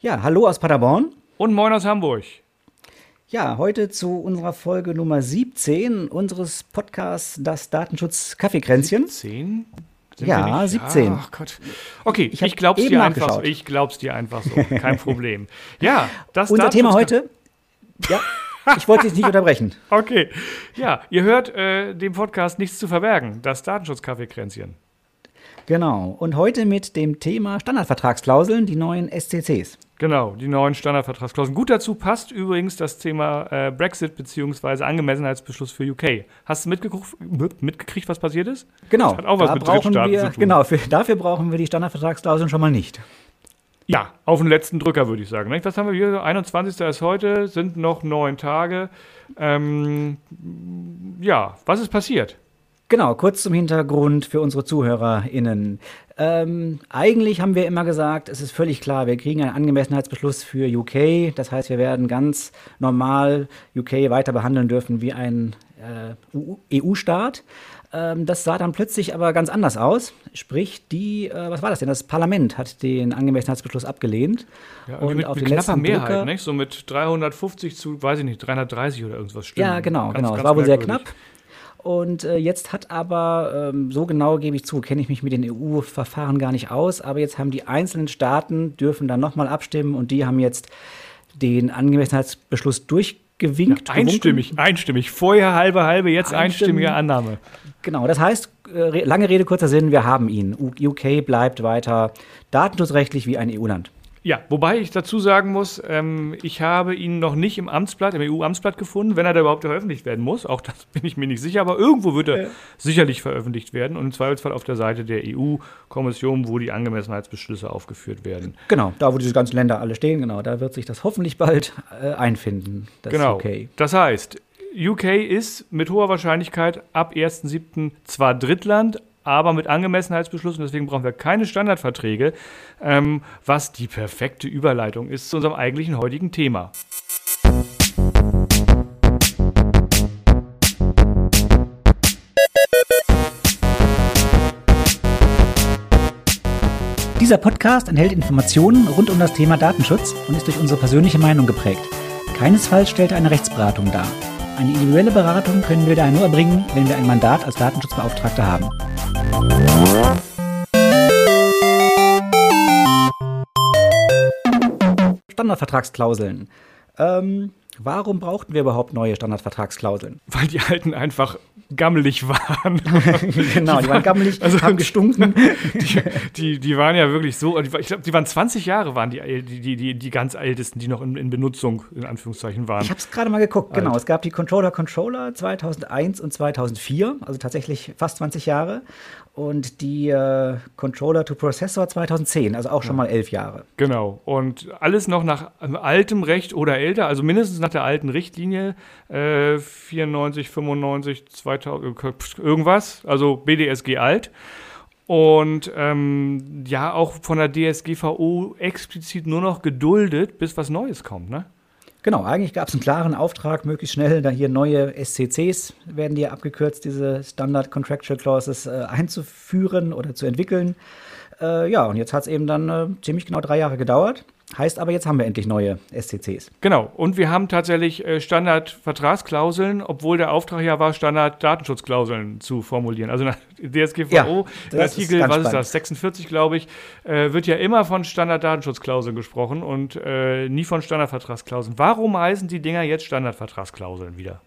Ja, hallo aus Paderborn. Und moin aus Hamburg. Ja, heute zu unserer Folge Nummer 17 unseres Podcasts Das Datenschutz Kaffeekränzchen. 10? ja, 17. Ach Gott. Okay, ich, ich glaub's dir einfach so. Ich glaub's dir einfach so. Kein Problem. Ja, das Unser Thema heute. Ja. Ich wollte dich nicht unterbrechen. Okay. Ja, ihr hört äh, dem Podcast nichts zu verbergen. Das Datenschutz-Kaffeekränzchen. Genau. Und heute mit dem Thema Standardvertragsklauseln, die neuen SCCs. Genau, die neuen Standardvertragsklauseln. Gut dazu passt übrigens das Thema äh, Brexit bzw. Angemessenheitsbeschluss für UK. Hast du mitgekriegt, mitgekriegt, was passiert ist? Genau. Das hat auch was mit brauchen wir, Genau, für, dafür brauchen wir die Standardvertragsklauseln schon mal nicht. Ja, auf den letzten Drücker würde ich sagen. Was haben wir hier? 21. ist heute, sind noch neun Tage. Ähm, ja, was ist passiert? Genau, kurz zum Hintergrund für unsere ZuhörerInnen. Ähm, eigentlich haben wir immer gesagt, es ist völlig klar, wir kriegen einen Angemessenheitsbeschluss für UK. Das heißt, wir werden ganz normal UK weiter behandeln dürfen wie ein äh, EU-Staat. Ähm, das sah dann plötzlich aber ganz anders aus. Sprich, die, äh, was war das denn? Das Parlament hat den Angemessenheitsbeschluss abgelehnt. Ja, und mit, auf mit knapper Mehrheit, Drucker, nicht? So mit 350 zu, weiß ich nicht, 330 oder irgendwas stimmt. Ja, genau, ganz, genau. es war wohl sehr knapp. Und äh, jetzt hat aber, ähm, so genau gebe ich zu, kenne ich mich mit den EU-Verfahren gar nicht aus, aber jetzt haben die einzelnen Staaten, dürfen dann nochmal abstimmen und die haben jetzt den Angemessenheitsbeschluss durchgewinkt. Ja, einstimmig, einstimmig. Vorher halbe, halbe, jetzt einstimmige Annahme. Genau, das heißt, äh, lange Rede, kurzer Sinn, wir haben ihn. UK bleibt weiter datenschutzrechtlich wie ein EU-Land. Ja, wobei ich dazu sagen muss, ähm, ich habe ihn noch nicht im Amtsblatt, im EU-Amtsblatt gefunden, wenn er da überhaupt veröffentlicht werden muss. Auch das bin ich mir nicht sicher, aber irgendwo wird er ja. sicherlich veröffentlicht werden und im Zweifelsfall auf der Seite der EU-Kommission, wo die Angemessenheitsbeschlüsse aufgeführt werden. Genau, da wo diese ganzen Länder alle stehen, genau, da wird sich das hoffentlich bald äh, einfinden. Das genau. UK. Das heißt, UK ist mit hoher Wahrscheinlichkeit ab 1.7. zwar Drittland, aber mit Angemessenheitsbeschluss und deswegen brauchen wir keine Standardverträge, ähm, was die perfekte Überleitung ist zu unserem eigentlichen heutigen Thema. Dieser Podcast enthält Informationen rund um das Thema Datenschutz und ist durch unsere persönliche Meinung geprägt. Keinesfalls stellt er eine Rechtsberatung dar. Eine individuelle Beratung können wir daher nur erbringen, wenn wir ein Mandat als Datenschutzbeauftragter haben. Standardvertragsklauseln. Ähm, warum brauchten wir überhaupt neue Standardvertragsklauseln? Weil die alten einfach gammelig waren. genau, die waren gammelig, also, haben gestunken. Die, die, die, waren ja wirklich so, ich glaube, die waren 20 Jahre, waren die, die, die, die ganz ältesten, die noch in, in Benutzung, in Anführungszeichen, waren. Ich habe es gerade mal geguckt, Alt. genau. Es gab die Controller Controller 2001 und 2004, also tatsächlich fast 20 Jahre und die äh, Controller to Processor 2010, also auch schon mal elf Jahre. Genau. Und alles noch nach altem Recht oder älter, also mindestens nach der alten Richtlinie äh, 94, 95, 2000, irgendwas, also BDSG alt. Und ähm, ja, auch von der DSGVO explizit nur noch geduldet, bis was Neues kommt, ne? Genau, eigentlich gab es einen klaren Auftrag, möglichst schnell da hier neue SCCs, werden die abgekürzt, diese Standard Contractual Clauses äh, einzuführen oder zu entwickeln. Äh, ja, und jetzt hat es eben dann äh, ziemlich genau drei Jahre gedauert. Heißt aber, jetzt haben wir endlich neue SCCs. Genau. Und wir haben tatsächlich äh, Standard-Vertragsklauseln, obwohl der Auftrag ja war, Standard-Datenschutzklauseln zu formulieren. Also nach DSGVO, ja, Artikel, was ist das, 46, glaube ich, äh, wird ja immer von Standard-Datenschutzklauseln gesprochen und äh, nie von Standardvertragsklauseln. Warum heißen die Dinger jetzt Standardvertragsklauseln wieder?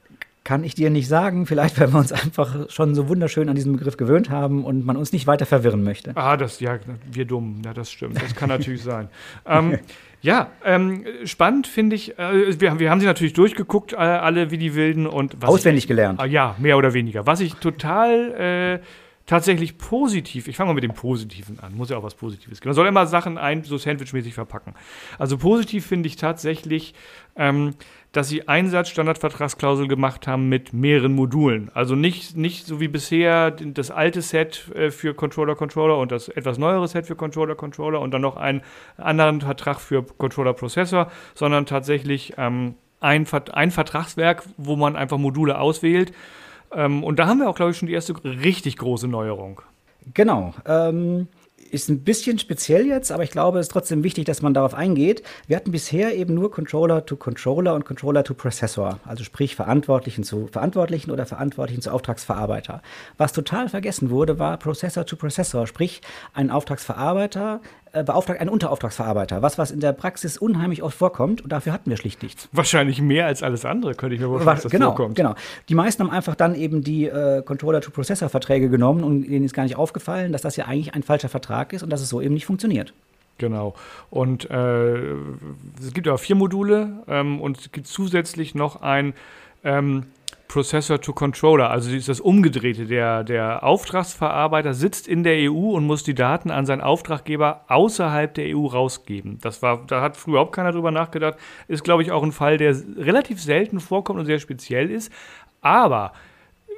Kann ich dir nicht sagen. Vielleicht, weil wir uns einfach schon so wunderschön an diesen Begriff gewöhnt haben und man uns nicht weiter verwirren möchte. Ah, das, ja, wir dumm. Ja, das stimmt. Das kann natürlich sein. Ähm, ja, ähm, spannend finde ich. Äh, wir, wir haben sie natürlich durchgeguckt, äh, alle wie die Wilden. und Auswendig ich, gelernt. Äh, ja, mehr oder weniger. Was ich total. Tatsächlich positiv, ich fange mal mit dem Positiven an, muss ja auch was Positives geben. Man soll immer Sachen ein, so sandwichmäßig verpacken. Also positiv finde ich tatsächlich, ähm, dass sie Einsatz-Standardvertragsklausel gemacht haben mit mehreren Modulen. Also nicht, nicht so wie bisher das alte Set äh, für Controller-Controller und das etwas neuere Set für Controller-Controller und dann noch einen anderen Vertrag für Controller-Prozessor, sondern tatsächlich ähm, ein, ein Vertragswerk, wo man einfach Module auswählt. Ähm, und da haben wir auch, glaube ich, schon die erste richtig große Neuerung. Genau. Ähm ist ein bisschen speziell jetzt, aber ich glaube, es ist trotzdem wichtig, dass man darauf eingeht. Wir hatten bisher eben nur Controller to Controller und Controller to Processor, also sprich Verantwortlichen zu Verantwortlichen oder Verantwortlichen zu Auftragsverarbeiter. Was total vergessen wurde, war Processor to Processor, sprich ein Auftragsverarbeiter beauftragt einen Unterauftragsverarbeiter, was was in der Praxis unheimlich oft vorkommt und dafür hatten wir schlicht nichts. Wahrscheinlich mehr als alles andere, könnte ich mir vorstellen, dass das genau, vorkommt. Genau. Die meisten haben einfach dann eben die äh, Controller-to-Processor-Verträge genommen und denen ist gar nicht aufgefallen, dass das ja eigentlich ein falscher Vertrag ist und dass es so eben nicht funktioniert. Genau. Und äh, es gibt ja vier Module ähm, und es gibt zusätzlich noch ein ähm, Processor to Controller, also ist das Umgedrehte. Der, der Auftragsverarbeiter sitzt in der EU und muss die Daten an seinen Auftraggeber außerhalb der EU rausgeben. Das war, da hat früher überhaupt keiner drüber nachgedacht. Ist, glaube ich, auch ein Fall, der relativ selten vorkommt und sehr speziell ist. Aber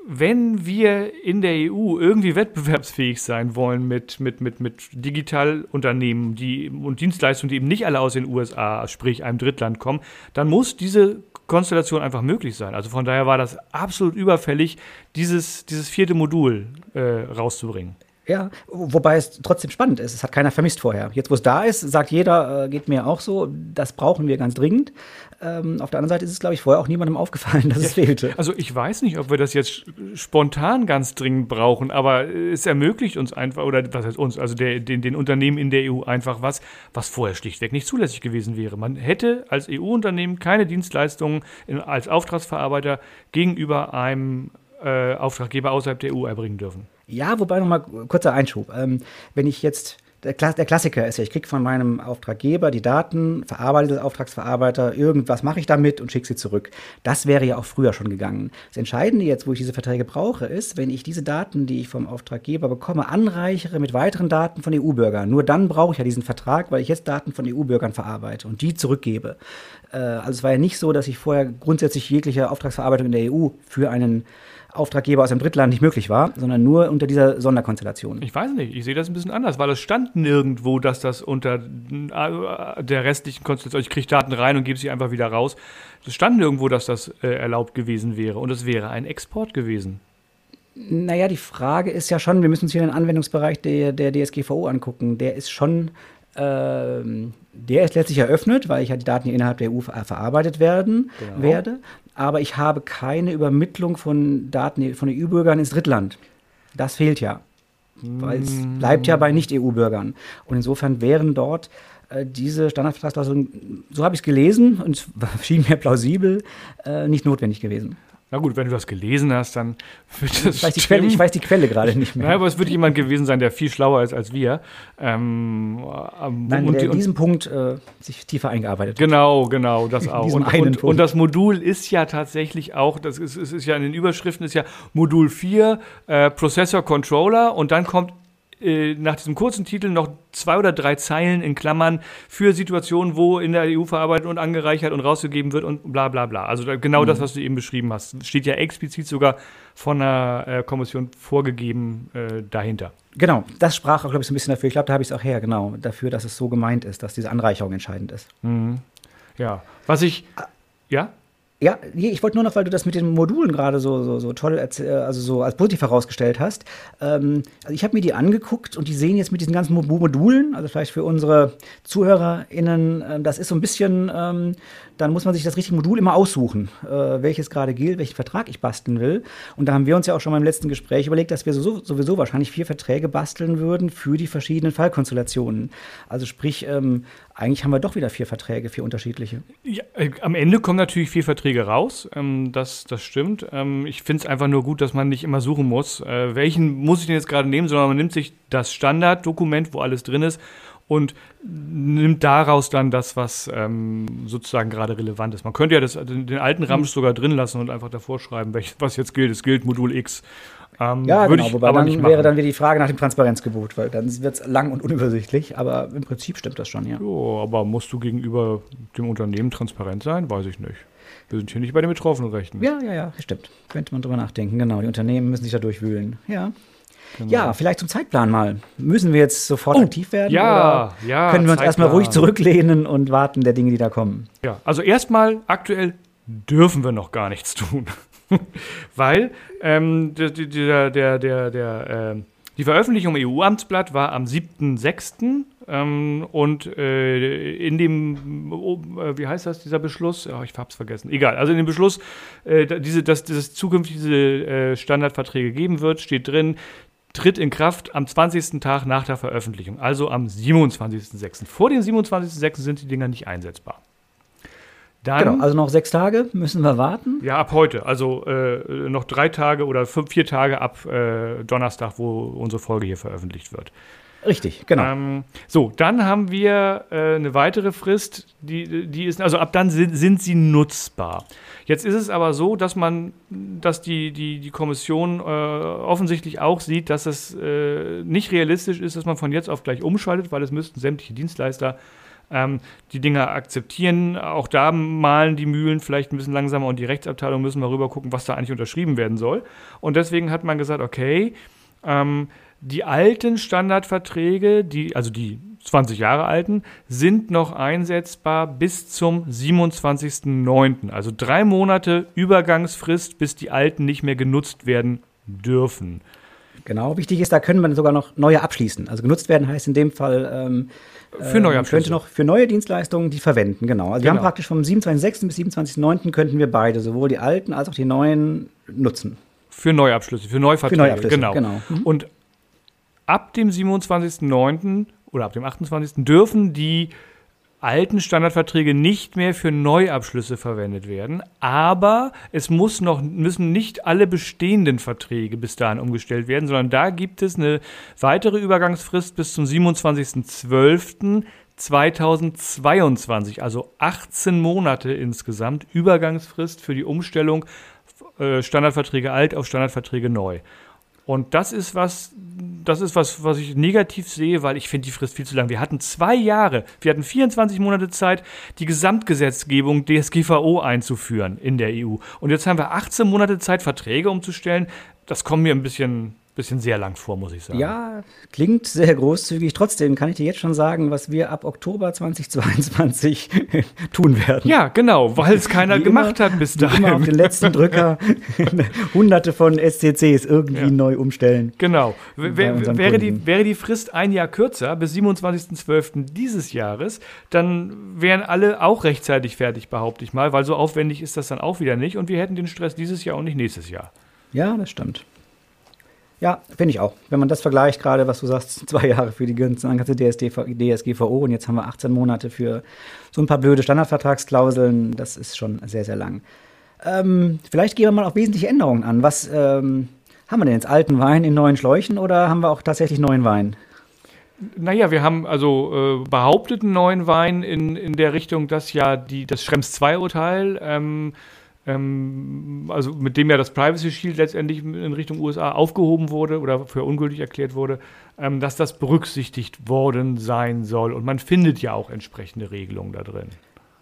wenn wir in der EU irgendwie wettbewerbsfähig sein wollen mit, mit, mit, mit Digitalunternehmen die, und Dienstleistungen, die eben nicht alle aus den USA, sprich einem Drittland kommen, dann muss diese Konstellation einfach möglich sein. Also von daher war das absolut überfällig, dieses, dieses vierte Modul äh, rauszubringen. Ja, wobei es trotzdem spannend ist. Es hat keiner vermisst vorher. Jetzt, wo es da ist, sagt jeder, äh, geht mir auch so, das brauchen wir ganz dringend. Ähm, auf der anderen Seite ist es, glaube ich, vorher auch niemandem aufgefallen, dass ja, es fehlte. Also ich weiß nicht, ob wir das jetzt spontan ganz dringend brauchen, aber es ermöglicht uns einfach, oder was heißt uns, also der, den, den Unternehmen in der EU einfach was, was vorher schlichtweg nicht zulässig gewesen wäre. Man hätte als EU-Unternehmen keine Dienstleistungen in, als Auftragsverarbeiter gegenüber einem äh, Auftraggeber außerhalb der EU erbringen dürfen. Ja, wobei nochmal kurzer Einschub. Ähm, wenn ich jetzt der, Klassiker ist ja, ich kriege von meinem Auftraggeber die Daten, verarbeite das Auftragsverarbeiter, irgendwas mache ich damit und schicke sie zurück. Das wäre ja auch früher schon gegangen. Das Entscheidende jetzt, wo ich diese Verträge brauche, ist, wenn ich diese Daten, die ich vom Auftraggeber bekomme, anreichere mit weiteren Daten von EU-Bürgern. Nur dann brauche ich ja diesen Vertrag, weil ich jetzt Daten von EU-Bürgern verarbeite und die zurückgebe. Äh, also es war ja nicht so, dass ich vorher grundsätzlich jegliche Auftragsverarbeitung in der EU für einen Auftraggeber aus einem Drittland nicht möglich war, sondern nur unter dieser Sonderkonstellation. Ich weiß nicht, ich sehe das ein bisschen anders, weil es stand nirgendwo, dass das unter äh, der restlichen Konstellation, ich kriege Daten rein und gebe sie einfach wieder raus. Es stand nirgendwo, dass das äh, erlaubt gewesen wäre und es wäre ein Export gewesen. Naja, die Frage ist ja schon, wir müssen uns hier den Anwendungsbereich der, der DSGVO angucken. Der ist schon ähm, der ist letztlich eröffnet, weil ich ja die Daten hier innerhalb der EU verarbeitet werden genau. werde. Aber ich habe keine Übermittlung von Daten von EU-Bürgern ins Drittland. Das fehlt ja. Weil es mm. bleibt ja bei Nicht-EU-Bürgern. Und insofern wären dort äh, diese Standardvertragsklauseln, so habe ich es gelesen und es schien mir plausibel, äh, nicht notwendig gewesen. Na gut, wenn du das gelesen hast, dann wird das ich weiß, die Quelle, ich weiß die Quelle gerade nicht mehr. Ja, aber es wird jemand gewesen sein, der viel schlauer ist als wir. Ähm, Nein, und, der in diesem Punkt äh, sich tiefer eingearbeitet Genau, genau, das auch. Und, und, und, das Modul ist ja tatsächlich auch, das ist, ist, ist ja in den Überschriften, ist ja Modul 4, äh, Processor Controller und dann kommt äh, nach diesem kurzen Titel noch zwei oder drei Zeilen in Klammern für Situationen, wo in der EU verarbeitet und angereichert und rausgegeben wird und bla bla bla. Also genau mhm. das, was du eben beschrieben hast. Steht ja explizit sogar von der äh, Kommission vorgegeben äh, dahinter. Genau, das sprach auch, glaube ich, so ein bisschen dafür. Ich glaube, da habe ich es auch her, genau, dafür, dass es so gemeint ist, dass diese Anreicherung entscheidend ist. Mhm. Ja, was ich. Ah. Ja? Ja, ich wollte nur noch, weil du das mit den Modulen gerade so, so, so toll, also so als positiv herausgestellt hast. Ähm, also ich habe mir die angeguckt und die sehen jetzt mit diesen ganzen Modulen, also vielleicht für unsere ZuhörerInnen, äh, das ist so ein bisschen, ähm, dann muss man sich das richtige Modul immer aussuchen, äh, welches gerade gilt, welchen Vertrag ich basteln will. Und da haben wir uns ja auch schon mal im letzten Gespräch überlegt, dass wir so, sowieso wahrscheinlich vier Verträge basteln würden für die verschiedenen Fallkonstellationen. Also sprich, ähm, eigentlich haben wir doch wieder vier Verträge, vier unterschiedliche. Ja, äh, am Ende kommen natürlich vier Verträge raus. Ähm, das, das stimmt. Ähm, ich finde es einfach nur gut, dass man nicht immer suchen muss, äh, welchen muss ich denn jetzt gerade nehmen, sondern man nimmt sich das Standarddokument, wo alles drin ist und nimmt daraus dann das, was ähm, sozusagen gerade relevant ist. Man könnte ja das, den, alten Ramsch sogar drin lassen und einfach davor schreiben, welch, was jetzt gilt. Es gilt Modul X ähm, ja, genau, wobei dann wäre dann wieder die Frage nach dem Transparenzgebot, weil dann wird es lang und unübersichtlich, aber im Prinzip stimmt das schon, ja. Jo, aber musst du gegenüber dem Unternehmen transparent sein? Weiß ich nicht. Wir sind hier nicht bei den betroffenen Rechten. Ja, ja, ja, stimmt. Könnte man drüber nachdenken, genau. Die Unternehmen müssen sich da durchwühlen. Ja. Genau. Ja, vielleicht zum Zeitplan mal. Müssen wir jetzt sofort oh, aktiv werden? Ja, ja. Können wir uns Zeitplan. erstmal ruhig zurücklehnen und warten der Dinge, die da kommen? Ja, also erstmal aktuell dürfen wir noch gar nichts tun. Weil ähm, der, der, der, der, äh, Die Veröffentlichung im EU-Amtsblatt war am 7.6. Ähm, und äh, in dem, oh, äh, wie heißt das, dieser Beschluss? Oh, ich hab's vergessen. Egal. Also in dem Beschluss, äh, diese, dass, dass es zukünftig diese äh, Standardverträge geben wird, steht drin, tritt in Kraft am 20. Tag nach der Veröffentlichung, also am 27.06. Vor dem 27.06. sind die Dinger nicht einsetzbar. Dann, genau, also noch sechs Tage müssen wir warten. Ja, ab heute. Also äh, noch drei Tage oder fünf, vier Tage ab äh, Donnerstag, wo unsere Folge hier veröffentlicht wird. Richtig, genau. Ähm, so, dann haben wir äh, eine weitere Frist, die, die ist, also ab dann sind, sind sie nutzbar. Jetzt ist es aber so, dass man, dass die, die, die Kommission äh, offensichtlich auch sieht, dass es äh, nicht realistisch ist, dass man von jetzt auf gleich umschaltet, weil es müssten sämtliche Dienstleister ähm, die Dinge akzeptieren. Auch da malen die Mühlen vielleicht ein bisschen langsamer und die Rechtsabteilung müssen mal rüber gucken, was da eigentlich unterschrieben werden soll. Und deswegen hat man gesagt, okay, ähm, die alten Standardverträge, die, also die 20 Jahre alten, sind noch einsetzbar bis zum 27.09. Also drei Monate Übergangsfrist, bis die alten nicht mehr genutzt werden dürfen. Genau, wichtig ist, da können wir sogar noch neue abschließen. Also genutzt werden heißt in dem Fall ähm, für neue ähm, könnte noch für neue Dienstleistungen die verwenden, genau. Also genau. wir haben genau. praktisch vom 27.06. bis 27.09. könnten wir beide, sowohl die alten als auch die neuen, nutzen. Für Neuabschlüsse, für Neuverträge, für Neuabschlüsse, genau. genau. Mhm. Und ab dem 27.09. oder ab dem 28. dürfen die alten Standardverträge nicht mehr für Neuabschlüsse verwendet werden, aber es muss noch, müssen nicht alle bestehenden Verträge bis dahin umgestellt werden, sondern da gibt es eine weitere Übergangsfrist bis zum 27.12.2022, also 18 Monate insgesamt Übergangsfrist für die Umstellung äh, Standardverträge alt auf Standardverträge neu. Und das ist was, das ist was, was ich negativ sehe, weil ich finde die Frist viel zu lang. Wir hatten zwei Jahre, wir hatten 24 Monate Zeit, die Gesamtgesetzgebung DSGVO einzuführen in der EU. Und jetzt haben wir 18 Monate Zeit, Verträge umzustellen. Das kommt mir ein bisschen bisschen sehr lang vor, muss ich sagen. Ja, klingt sehr großzügig. Trotzdem kann ich dir jetzt schon sagen, was wir ab Oktober 2022 tun werden. Ja, genau, weil es keiner gemacht immer, hat bis dahin. Immer auf den letzten Drücker hunderte von SCCs irgendwie ja. neu umstellen. Genau. Wäre die, wäre die Frist ein Jahr kürzer, bis 27.12. dieses Jahres, dann wären alle auch rechtzeitig fertig, behaupte ich mal, weil so aufwendig ist das dann auch wieder nicht und wir hätten den Stress dieses Jahr und nicht nächstes Jahr. Ja, das stimmt. Ja, finde ich auch. Wenn man das vergleicht, gerade was du sagst, zwei Jahre für die ganze DSGVO und jetzt haben wir 18 Monate für so ein paar blöde Standardvertragsklauseln, das ist schon sehr, sehr lang. Ähm, vielleicht gehen wir mal auf wesentliche Änderungen an. Was ähm, haben wir denn jetzt? Alten Wein in neuen Schläuchen oder haben wir auch tatsächlich neuen Wein? Naja, wir haben also äh, behaupteten neuen Wein in, in der Richtung, dass ja die, das Schrems II-Urteil ähm, ähm, also mit dem ja das Privacy Shield letztendlich in Richtung USA aufgehoben wurde oder für ungültig erklärt wurde, ähm, dass das berücksichtigt worden sein soll. Und man findet ja auch entsprechende Regelungen da drin.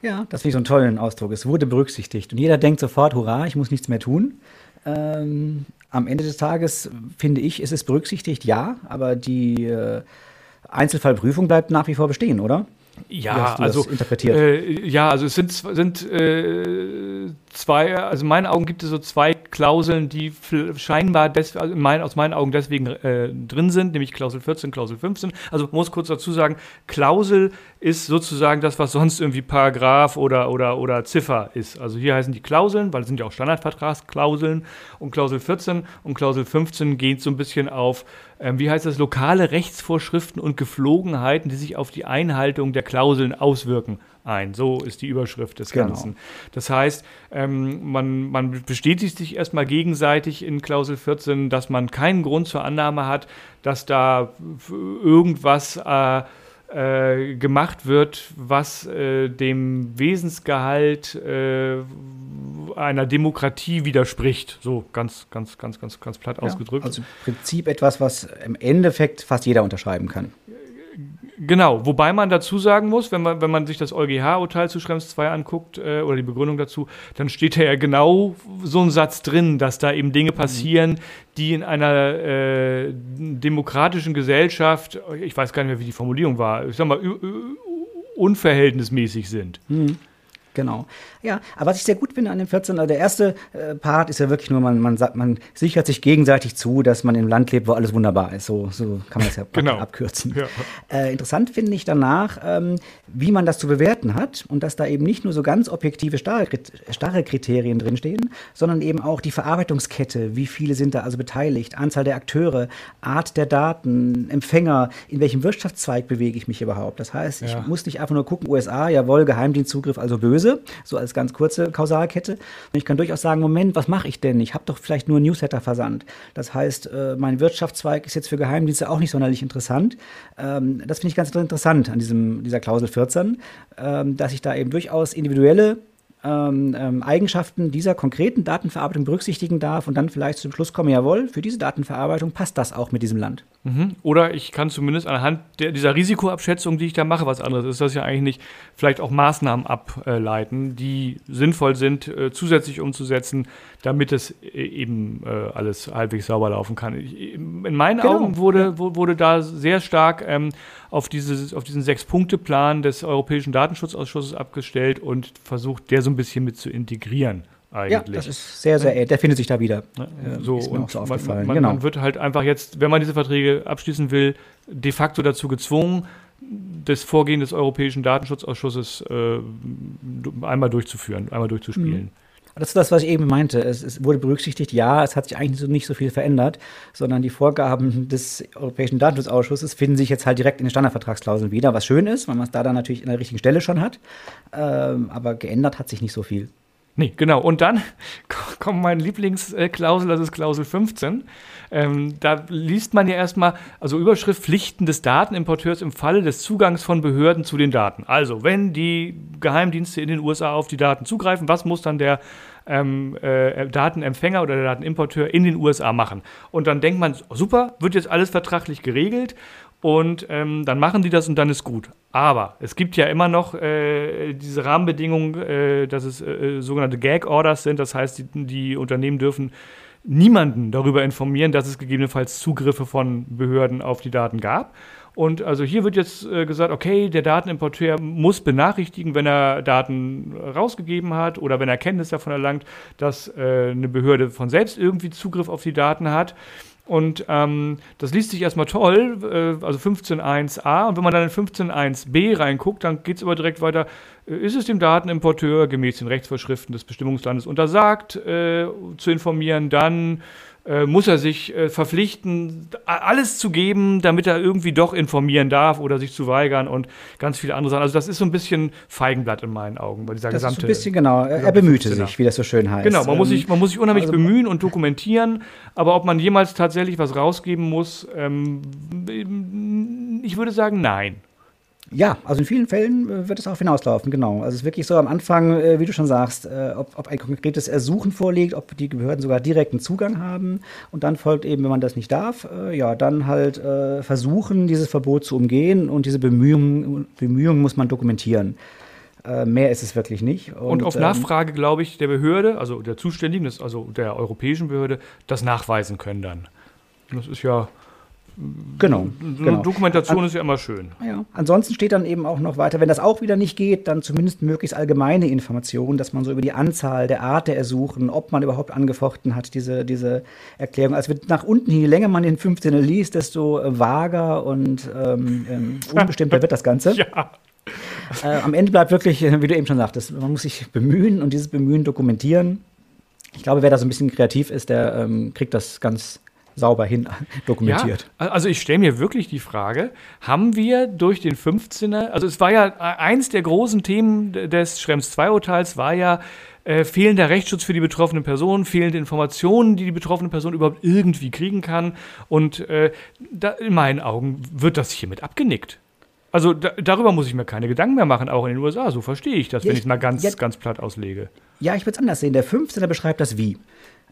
Ja, das finde ich so einen tollen Ausdruck. Es wurde berücksichtigt. Und jeder denkt sofort, hurra, ich muss nichts mehr tun. Ähm, am Ende des Tages finde ich, ist es berücksichtigt, ja, aber die äh, Einzelfallprüfung bleibt nach wie vor bestehen, oder? Ja, also interpretiert? Äh, ja, also es sind, sind äh, zwei, also in meinen Augen gibt es so zwei Klauseln, die scheinbar des, also mein, aus meinen Augen deswegen äh, drin sind, nämlich Klausel 14, Klausel 15. Also muss kurz dazu sagen, Klausel ist sozusagen das, was sonst irgendwie Paragraph oder, oder, oder Ziffer ist. Also hier heißen die Klauseln, weil es sind ja auch Standardvertragsklauseln und Klausel 14 und Klausel 15 geht so ein bisschen auf, ähm, wie heißt das, lokale Rechtsvorschriften und Geflogenheiten, die sich auf die Einhaltung der Klauseln auswirken ein. So ist die Überschrift des genau. Ganzen. Das heißt, ähm, man, man bestätigt sich erstmal gegenseitig in Klausel 14, dass man keinen Grund zur Annahme hat, dass da irgendwas äh, äh, gemacht wird, was äh, dem Wesensgehalt äh, einer Demokratie widerspricht. So ganz, ganz, ganz, ganz, ganz platt ja, ausgedrückt. Also im Prinzip etwas, was im Endeffekt fast jeder unterschreiben kann. Genau, wobei man dazu sagen muss, wenn man, wenn man sich das EuGH-Urteil zu Schrems 2 anguckt äh, oder die Begründung dazu, dann steht da ja genau so ein Satz drin, dass da eben Dinge passieren, die in einer äh, demokratischen Gesellschaft, ich weiß gar nicht mehr, wie die Formulierung war, ich sag mal, unverhältnismäßig sind. Mhm. Genau. Ja, aber was ich sehr gut finde an dem 14, also der erste äh, Part ist ja wirklich nur, man, man sagt, man sichert sich gegenseitig zu, dass man im Land lebt, wo alles wunderbar ist. So, so kann man das ja Genau. abkürzen. Ja. Äh, interessant finde ich danach, ähm, wie man das zu bewerten hat und dass da eben nicht nur so ganz objektive, starre, starre Kriterien drinstehen, sondern eben auch die Verarbeitungskette, wie viele sind da also beteiligt, Anzahl der Akteure, Art der Daten, Empfänger, in welchem Wirtschaftszweig bewege ich mich überhaupt. Das heißt, ich Ja. muss nicht einfach nur gucken, USA, jawohl, Geheimdienstzugriff, also böse, so als ganz kurze Kausalkette. Und ich kann durchaus sagen, Moment, was mache ich denn? Ich habe doch vielleicht nur Newsletter versandt. Das heißt, äh, mein Wirtschaftszweig ist jetzt für Geheimdienste auch nicht sonderlich interessant. Ähm, das finde ich ganz interessant an diesem, dieser Klausel 14, ähm, dass ich da eben durchaus individuelle ähm, ähm, Eigenschaften dieser konkreten Datenverarbeitung berücksichtigen darf und dann vielleicht zum Schluss komme, jawohl, für diese Datenverarbeitung passt das auch mit diesem Land. Mhm. Oder ich kann zumindest anhand der, dieser Risikoabschätzung, die ich da mache, was anderes ist das ja eigentlich nicht, vielleicht auch Maßnahmen ableiten, die sinnvoll sind, äh, zusätzlich umzusetzen, damit es äh, eben äh, alles halbwegs sauber laufen kann. Ich, in meinen Genau. Augen wurde, wurde da sehr stark ähm, auf, dieses, auf diesen Sechs-Punkte-Plan des Europäischen Datenschutzausschusses abgestellt und versucht, der so ein bisschen mit zu integrieren. Eigentlich. Ja, das ist sehr, sehr, ähnlich. der findet sich da wieder. So, ist mir und auch so man, aufgefallen. man, genau. man wird halt einfach jetzt, wenn man diese Verträge abschließen will, de facto dazu gezwungen, das Vorgehen des Europäischen Datenschutzausschusses äh, einmal durchzuführen, einmal durchzuspielen. Das ist das, was ich eben meinte. Es, es wurde berücksichtigt, ja, es hat sich eigentlich so nicht so viel verändert, sondern die Vorgaben des Europäischen Datenschutzausschusses finden sich jetzt halt direkt in den Standardvertragsklauseln wieder, was schön ist, weil man es da dann natürlich an der richtigen Stelle schon hat. Ähm, aber geändert hat sich nicht so viel. Nee, genau. Und dann kommt mein Lieblingsklausel, das ist Klausel 15. Ähm, da liest man ja erstmal, also Überschrift Pflichten des Datenimporteurs im Falle des Zugangs von Behörden zu den Daten. Also, wenn die Geheimdienste in den USA auf die Daten zugreifen, was muss dann der ähm, äh, Datenempfänger oder der Datenimporteur in den USA machen? Und dann denkt man, super, wird jetzt alles vertraglich geregelt und ähm, dann machen die das und dann ist gut. Aber es gibt ja immer noch äh, diese Rahmenbedingungen, äh, dass es äh, sogenannte Gag-Orders sind. Das heißt, die, die Unternehmen dürfen niemanden darüber informieren, dass es gegebenenfalls Zugriffe von Behörden auf die Daten gab. Und also hier wird jetzt äh, gesagt, okay, der Datenimporteur muss benachrichtigen, wenn er Daten rausgegeben hat oder wenn er Kenntnis davon erlangt, dass äh, eine Behörde von selbst irgendwie Zugriff auf die Daten hat. Und ähm, das liest sich erstmal toll, äh, also 15.1a. Und wenn man dann in 15.1b reinguckt, dann geht es aber direkt weiter. Äh, ist es dem Datenimporteur gemäß den Rechtsvorschriften des Bestimmungslandes untersagt, äh, zu informieren, dann äh, muss er sich äh, verpflichten, alles zu geben, damit er irgendwie doch informieren darf oder sich zu weigern und ganz viele andere Sachen. Also das ist so ein bisschen Feigenblatt in meinen Augen bei dieser Das ist gesamte. so ein bisschen genau. Er, er bemühte 15er. sich, wie das so schön heißt. Genau, man muss, sich, man muss sich unheimlich also- bemühen und dokumentieren, aber ob man jemals tatsächlich was rausgeben muss, ähm, ich würde sagen, nein. Ja, also in vielen Fällen äh, wird es darauf hinauslaufen, genau. Also es ist wirklich so am Anfang, äh, wie du schon sagst, äh, ob, ob ein konkretes Ersuchen vorliegt, ob die Behörden sogar direkten Zugang haben und dann folgt eben, wenn man das nicht darf, ja, dann halt versuchen, dieses Verbot zu umgehen und diese Bemühungen, Bemühungen muss man dokumentieren. Mehr ist es wirklich nicht. Und, auf ähm, Nachfrage, glaube ich, der Behörde, also der Zuständigen, also der europäischen Behörde, das nachweisen können dann. Das ist ja, Genau, so genau. Dokumentation ist ja immer schön. Ja. Ansonsten steht dann eben auch noch weiter, wenn das auch wieder nicht geht, dann zumindest möglichst allgemeine Informationen, dass man so über die Anzahl, der Art der Ersuchen, ob man überhaupt angefochten hat, diese, diese Erklärung. Also wird nach unten, je länger man den 15. liest, desto äh, vager und ähm, ähm, unbestimmter wird das Ganze. Ja. Äh, am Ende bleibt wirklich, äh, wie du eben schon sagtest, man muss sich bemühen und dieses Bemühen dokumentieren. Ich glaube, wer da so ein bisschen kreativ ist, der ähm, kriegt das ganz sauber hin dokumentiert. Ja, also ich stelle mir wirklich die Frage, haben wir durch den 15er, also es war ja äh, eins der großen Themen des Schrems II-Urteils, war ja äh, fehlender Rechtsschutz für die betroffene Person, fehlende Informationen, die die betroffene Person überhaupt irgendwie kriegen kann. Und äh, da, in meinen Augen wird das hiermit abgenickt. Also da, darüber muss ich mir keine Gedanken mehr machen, auch in den USA. So verstehe ich das, Ja, wenn ich- ich es mal ganz, ja- ganz platt auslege. Ja, ich würde es anders sehen. Der 15er beschreibt das Wie.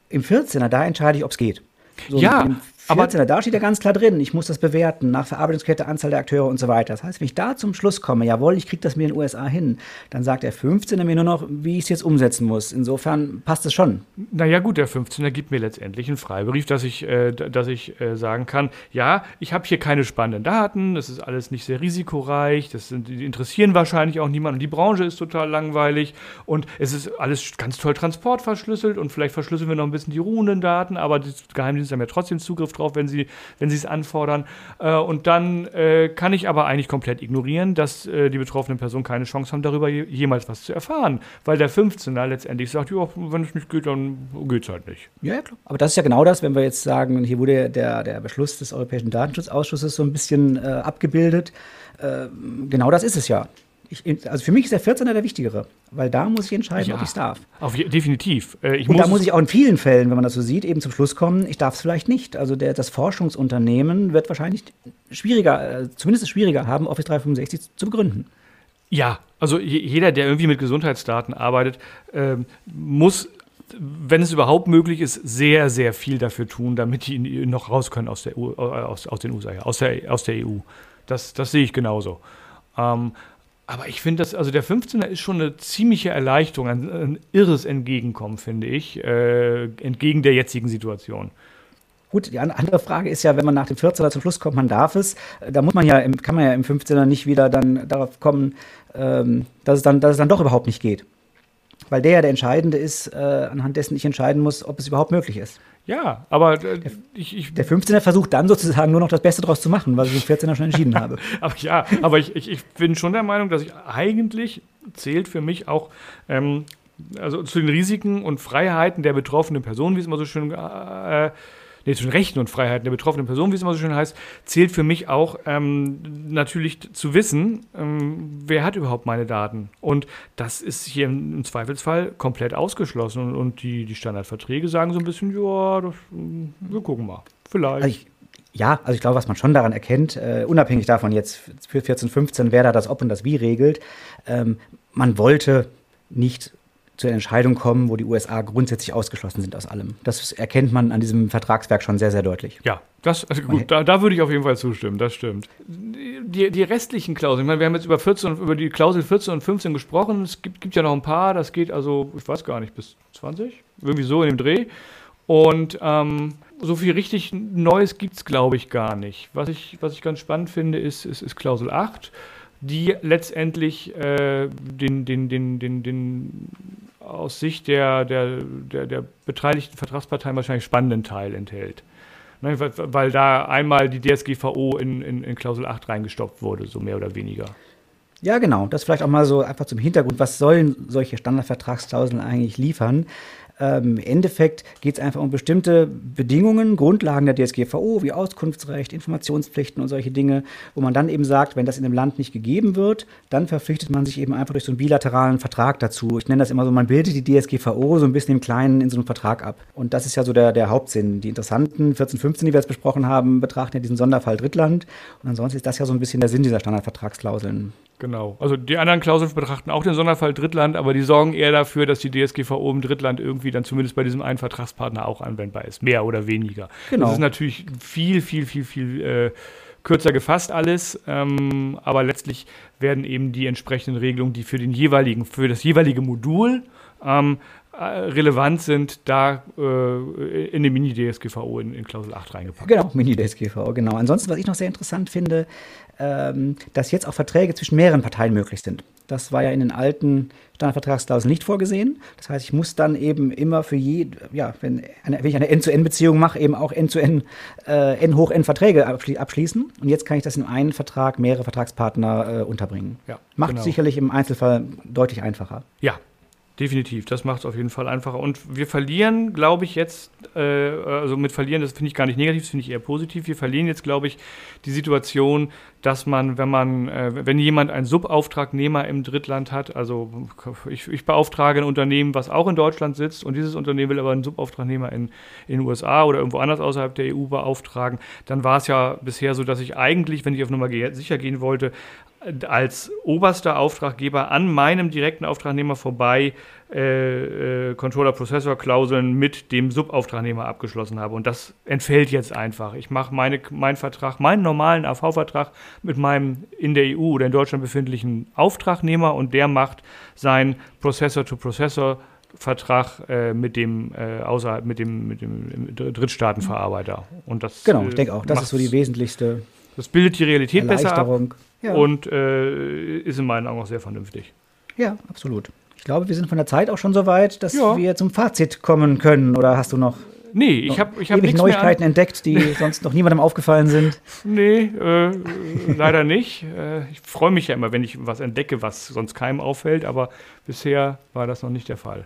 Im 14er, da entscheide ich, ob es geht. So, Ja. Aber da steht ja ganz klar drin, ich muss das bewerten nach Verarbeitungskette, Anzahl der Akteure und so weiter. Das heißt, wenn ich da zum Schluss komme, jawohl, ich kriege das mir in den USA hin, dann sagt der 15er mir nur noch, wie ich es jetzt umsetzen muss. Insofern passt es schon. Naja gut, der 15er gibt mir letztendlich einen Freibrief, dass ich, äh, dass ich äh, sagen kann, ja, ich habe hier keine spannenden Daten, das ist alles nicht sehr risikoreich, das sind, die interessieren wahrscheinlich auch niemanden die Branche ist total langweilig und es ist alles ganz toll transportverschlüsselt und vielleicht verschlüsseln wir noch ein bisschen die ruhenden Daten, aber die Geheimdienste haben ja trotzdem Zugriff drauf, wenn sie wenn es anfordern. Äh, und dann äh, kann ich aber eigentlich komplett ignorieren, dass äh, die betroffenen Personen keine Chance haben, darüber jemals was zu erfahren, weil der 15er letztendlich sagt, ja, wenn es nicht geht, dann geht es halt nicht. Ja, ja, klar. Aber das ist ja genau das, wenn wir jetzt sagen, hier wurde der, der Beschluss des Europäischen Datenschutzausschusses so ein bisschen äh, abgebildet. Äh, genau das ist es ja. Ich, also für mich ist der 14er der wichtigere, weil da muss ich entscheiden, ja, ob ich es darf. Auf, definitiv. Äh, ich und muss da muss ich auch in vielen Fällen, wenn man das so sieht, eben zum Schluss kommen, ich darf es vielleicht nicht. Also der, das Forschungsunternehmen wird wahrscheinlich schwieriger, äh, zumindest schwieriger haben, Office 365 zu begründen. Ja, also jeder, der irgendwie mit Gesundheitsdaten arbeitet, äh, muss wenn es überhaupt möglich ist, sehr, sehr viel dafür tun, damit die noch raus können aus der, EU, äh, aus, aus den USA, aus der, aus der EU. Das, das sehe ich genauso. Ähm, aber ich finde das, also der 15er ist schon eine ziemliche Erleichterung, ein, ein irres Entgegenkommen, finde ich, äh, entgegen der jetzigen Situation. Gut, die andere Frage ist ja, wenn man nach dem 14er zum Schluss kommt, man darf es, da muss man ja, kann man ja im 15er nicht wieder dann darauf kommen, ähm, dass, es dann, dass es dann doch überhaupt nicht geht. Weil der ja der Entscheidende ist, äh, anhand dessen ich entscheiden muss, ob es überhaupt möglich ist. Ja, aber äh, der, ich, ich, Der 15er versucht dann sozusagen nur noch das Beste draus zu machen, was ich im 14er schon entschieden habe. aber ja, aber ich, ich, ich, bin schon der Meinung, dass ich eigentlich zählt für mich auch ähm, also zu den Risiken und Freiheiten der betroffenen Person, wie es immer so schön äh, nee, zwischen Rechten und Freiheiten der betroffenen Person, wie es immer so schön heißt, zählt für mich auch ähm, natürlich zu wissen, ähm, wer hat überhaupt meine Daten. Und das ist hier im, Zweifelsfall komplett ausgeschlossen. Und, und, die, die Standardverträge sagen so ein bisschen, ja, das, wir gucken mal. Vielleicht. Also ja, also ich glaube, was man schon daran erkennt, äh, unabhängig davon jetzt für 14, 15, wer da das Ob und das Wie regelt, ähm, man wollte nicht zu der Entscheidung kommen, wo die USA grundsätzlich ausgeschlossen sind aus allem. Das erkennt man an diesem Vertragswerk schon sehr, sehr deutlich. Ja, das, also gut, da, da würde ich auf jeden Fall zustimmen, das stimmt. Die, die restlichen Klauseln, ich meine, wir haben jetzt über, 14, über die Klausel 14 und 15 gesprochen, es gibt, gibt ja noch ein paar, das geht also, ich weiß gar nicht, bis 20, irgendwie so in dem Dreh. Und ähm, so viel richtig Neues gibt es, glaube ich, gar nicht. Was ich, was ich ganz spannend finde, ist, ist, ist Klausel 8 die letztendlich äh, den, den, den, den, den aus Sicht der, der, der, der beteiligten Vertragsparteien wahrscheinlich spannenden Teil enthält. Ne, weil, weil, da einmal die DSGVO in, in, in Klausel 8 reingestopft wurde, so mehr oder weniger. Ja, genau. Das vielleicht auch mal so einfach zum Hintergrund. Was sollen solche Standardvertragsklauseln eigentlich liefern? Ähm, Im Endeffekt geht es einfach um bestimmte Bedingungen, Grundlagen der DSGVO, wie Auskunftsrecht, Informationspflichten und solche Dinge, wo man dann eben sagt, wenn das in dem Land nicht gegeben wird, dann verpflichtet man sich eben einfach durch so einen bilateralen Vertrag dazu. Ich nenne das immer so, man bildet die DSGVO so ein bisschen im Kleinen in so einem Vertrag ab. Und das ist ja so der, der Hauptsinn. Die interessanten 14, 15, die wir jetzt besprochen haben, betrachten ja diesen Sonderfall Drittland. Und ansonsten ist das ja so ein bisschen der Sinn dieser Standardvertragsklauseln. Genau. Also die anderen Klauseln betrachten auch den Sonderfall Drittland, aber die sorgen eher dafür, dass die DSGVO im Drittland irgendwie dann zumindest bei diesem einen Vertragspartner auch anwendbar ist. Mehr oder weniger. Genau. Das ist natürlich viel, viel, viel, viel äh, kürzer gefasst alles, ähm, aber letztlich werden eben die entsprechenden Regelungen, die für den jeweiligen, für das jeweilige Modul ähm, äh, relevant sind, da äh, in die Mini-DSGVO in, in, Klausel 8 reingepackt. Genau, Mini-DSGVO, genau. Ansonsten, was ich noch sehr interessant finde, ähm, dass jetzt auch Verträge zwischen mehreren Parteien möglich sind. Das war ja in den alten Standardvertragsklauseln nicht vorgesehen. Das heißt, ich muss dann eben immer für je, ja, wenn, eine, wenn ich eine N-zu-N-Beziehung mache, eben auch N-zu-N, äh, N hoch N Verträge abschließen. Und jetzt kann ich das in einen Vertrag mehrere Vertragspartner äh, unterbringen. Ja, Macht genau. sicherlich im Einzelfall deutlich einfacher. Ja, Definitiv, das macht es auf jeden Fall einfacher. Und wir verlieren, glaube ich, jetzt, äh, also mit verlieren, das finde ich gar nicht negativ, das finde ich eher positiv. Wir verlieren jetzt, glaube ich, die Situation, dass man, wenn man, äh, wenn jemand einen Subauftragnehmer im Drittland hat, also ich, ich, beauftrage ein Unternehmen, was auch in Deutschland sitzt, und dieses Unternehmen will aber einen Subauftragnehmer in, in den USA oder irgendwo anders außerhalb der EU beauftragen, dann war es ja bisher so, dass ich eigentlich, wenn ich auf Nummer sicher gehen wollte, als oberster Auftraggeber an meinem direkten Auftragnehmer vorbei äh, äh, Controller-Prozessor-Klauseln mit dem Subauftragnehmer abgeschlossen habe. Und das entfällt jetzt einfach. Ich mache meine, meinen Vertrag, meinen normalen AV-Vertrag mit meinem in der EU oder in Deutschland befindlichen Auftragnehmer und der macht seinen Prozessor-to-Prozessor Vertrag äh, mit dem äh, außer mit dem, mit dem Drittstaatenverarbeiter. Und das, genau, ich denke auch, das ist so die wesentlichste. Das bildet die Realität besser ab ja. und äh, ist in meinen Augen auch sehr vernünftig. Ja, absolut. Ich glaube, wir sind von der Zeit auch schon so weit, dass ja. wir zum Fazit kommen können. Oder hast du noch Nee, ich habe ich hab Neuigkeiten entdeckt, die sonst noch niemandem aufgefallen sind. Nee, äh, leider nicht. Äh, ich freue mich ja immer, wenn ich was entdecke, was sonst keinem auffällt, aber bisher war das noch nicht der Fall.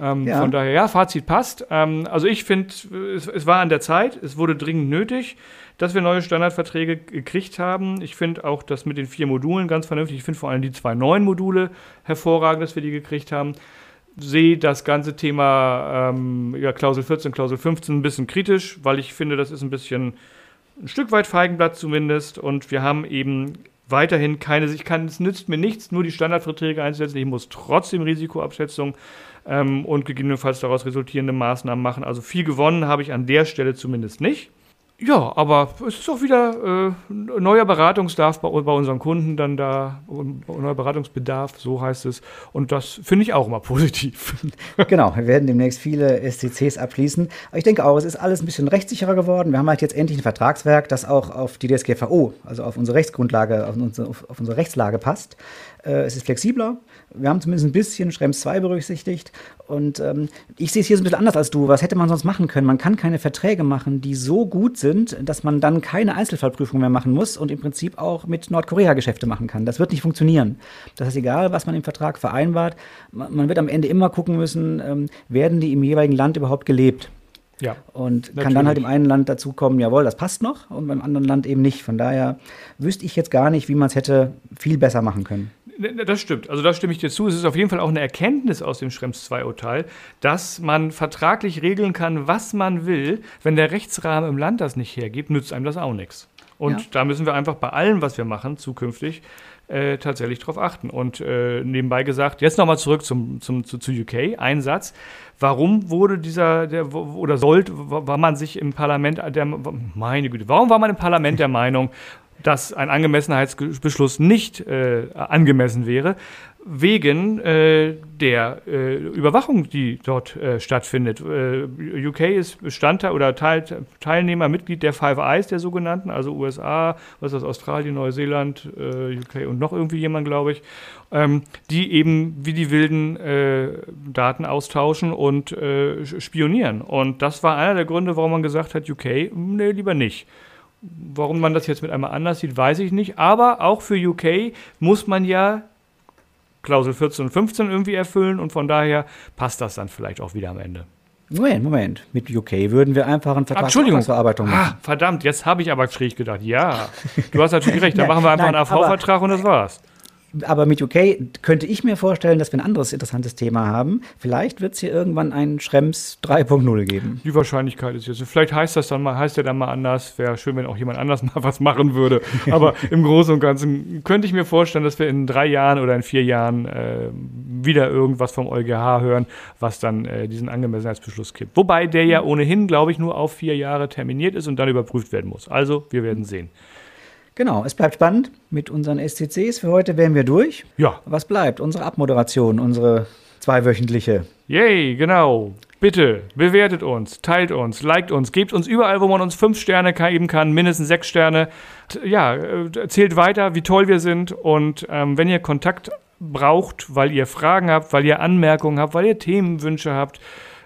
Ähm, ja. Von daher, ja, Fazit passt. Ähm, also ich finde, es, es, war an der Zeit, es wurde dringend nötig dass wir neue Standardverträge gekriegt haben. Ich finde auch das mit den vier Modulen ganz vernünftig. Ich finde vor allem die zwei neuen Module hervorragend, dass wir die gekriegt haben. Sehe das ganze Thema ähm, ja, Klausel 14, Klausel 15 ein bisschen kritisch, weil ich finde, das ist ein bisschen ein Stück weit Feigenblatt zumindest. Und wir haben eben weiterhin keine, ich kann, es nützt mir nichts, nur die Standardverträge einzusetzen. Ich muss trotzdem Risikoabschätzung ähm, und gegebenenfalls daraus resultierende Maßnahmen machen. Also viel gewonnen habe ich an der Stelle zumindest nicht. Ja, aber es ist auch wieder äh, neuer Beratungsbedarf bei, bei, unseren Kunden dann da, neuer Beratungsbedarf, so heißt es. Und das finde ich auch immer positiv. Genau, wir werden demnächst viele SCCs abschließen. Aber ich denke auch, es ist alles ein bisschen rechtssicherer geworden. Wir haben halt jetzt endlich ein Vertragswerk, das auch auf die DSGVO, also auf unsere Rechtsgrundlage, auf unsere, auf unsere Rechtslage passt. Äh, es ist flexibler. Wir haben zumindest ein bisschen Schrems 2 berücksichtigt. Und ähm, ich sehe es hier so ein bisschen anders als du. Was hätte man sonst machen können? Man kann keine Verträge machen, die so gut sind, dass man dann keine Einzelfallprüfung mehr machen muss und im Prinzip auch mit Nordkorea Geschäfte machen kann. Das wird nicht funktionieren. Das heißt, egal, was man im Vertrag vereinbart, man wird am Ende immer gucken müssen, ähm, werden die im jeweiligen Land überhaupt gelebt? Ja, und natürlich. kann dann halt im einen Land dazu kommen, jawohl, das passt noch, und beim anderen Land eben nicht. Von daher wüsste ich jetzt gar nicht, wie man es hätte viel besser machen können. Ne, ne, das stimmt. Also da stimme ich dir zu. Es ist auf jeden Fall auch eine Erkenntnis aus dem Schrems II-Urteil, dass man vertraglich regeln kann, was man will. Wenn der Rechtsrahmen im Land das nicht hergibt, nützt einem das auch nichts. Und ja. da müssen wir einfach bei allem, was wir machen, zukünftig äh, tatsächlich darauf achten. Und äh, nebenbei gesagt, jetzt nochmal zurück zum, zum, zu, zu UK, ein Satz. Warum wurde dieser, der, oder sollte, war man sich im Parlament, der, meine Güte, warum war man im Parlament der Meinung, dass ein Angemessenheitsbeschluss nicht äh, angemessen wäre, wegen äh, der äh, Überwachung, die dort äh, stattfindet. Äh, UK ist Bestandteil oder Teil, Teilnehmer, Mitglied der Five Eyes, der sogenannten, also USA, was ist das, Australien, Neuseeland, äh, UK und noch irgendwie jemand, glaube ich, ähm, die eben wie die Wilden äh, Daten austauschen und spionieren. Und das war einer der Gründe, warum man gesagt hat, UK, nee, lieber nicht. Warum man das jetzt mit einmal anders sieht, weiß ich nicht. Aber auch für UK muss man ja Klausel 14 und 15 irgendwie erfüllen und von daher passt das dann vielleicht auch wieder am Ende. Moment, Moment. Mit UK würden wir einfach einen Vertragsverarbeitung machen. Ah, verdammt, jetzt habe ich aber schräg gedacht. Ja, du hast natürlich recht. Dann machen wir einfach nein, einen AV-Vertrag und das war's aber mit UK könnte ich mir vorstellen, dass wir ein anderes interessantes Thema haben. Vielleicht wird es hier irgendwann einen Schrems 3.0 geben. Die Wahrscheinlichkeit ist jetzt. Vielleicht heißt das dann mal, heißt der dann mal anders. Wäre schön, wenn auch jemand anders mal was machen würde. Aber im Großen und Ganzen könnte ich mir vorstellen, dass wir in drei Jahren oder in vier Jahren äh, wieder irgendwas vom EuGH hören, was dann äh, diesen Angemessenheitsbeschluss gibt. Wobei der ja ohnehin, glaube ich, nur auf vier Jahre terminiert ist und dann überprüft werden muss. Also, wir werden sehen. Genau, es bleibt spannend mit unseren SCCs. Für heute wären wir durch. Ja. Was bleibt? Unsere Abmoderation, unsere zweiwöchentliche. Yay, genau. Bitte bewertet uns, teilt uns, liked uns, gebt uns überall, wo man uns fünf Sterne geben kann, mindestens sechs Sterne. Ja, äh, erzählt weiter, wie toll wir sind. Und ähm, wenn ihr Kontakt braucht, weil ihr Fragen habt, weil ihr Anmerkungen habt, weil ihr Themenwünsche habt,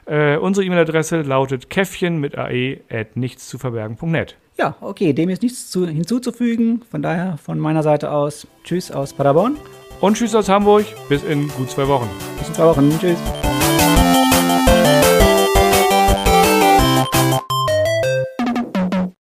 äh, unsere E-Mail-Adresse lautet käffchen mit ae at nichtszuverbergen.net. Ja, okay, dem ist nichts zu, hinzuzufügen. Von daher von meiner Seite aus Tschüss aus Paderborn. Und Tschüss aus Hamburg. Bis in gut zwei Wochen. Bis in zwei Wochen. Tschüss.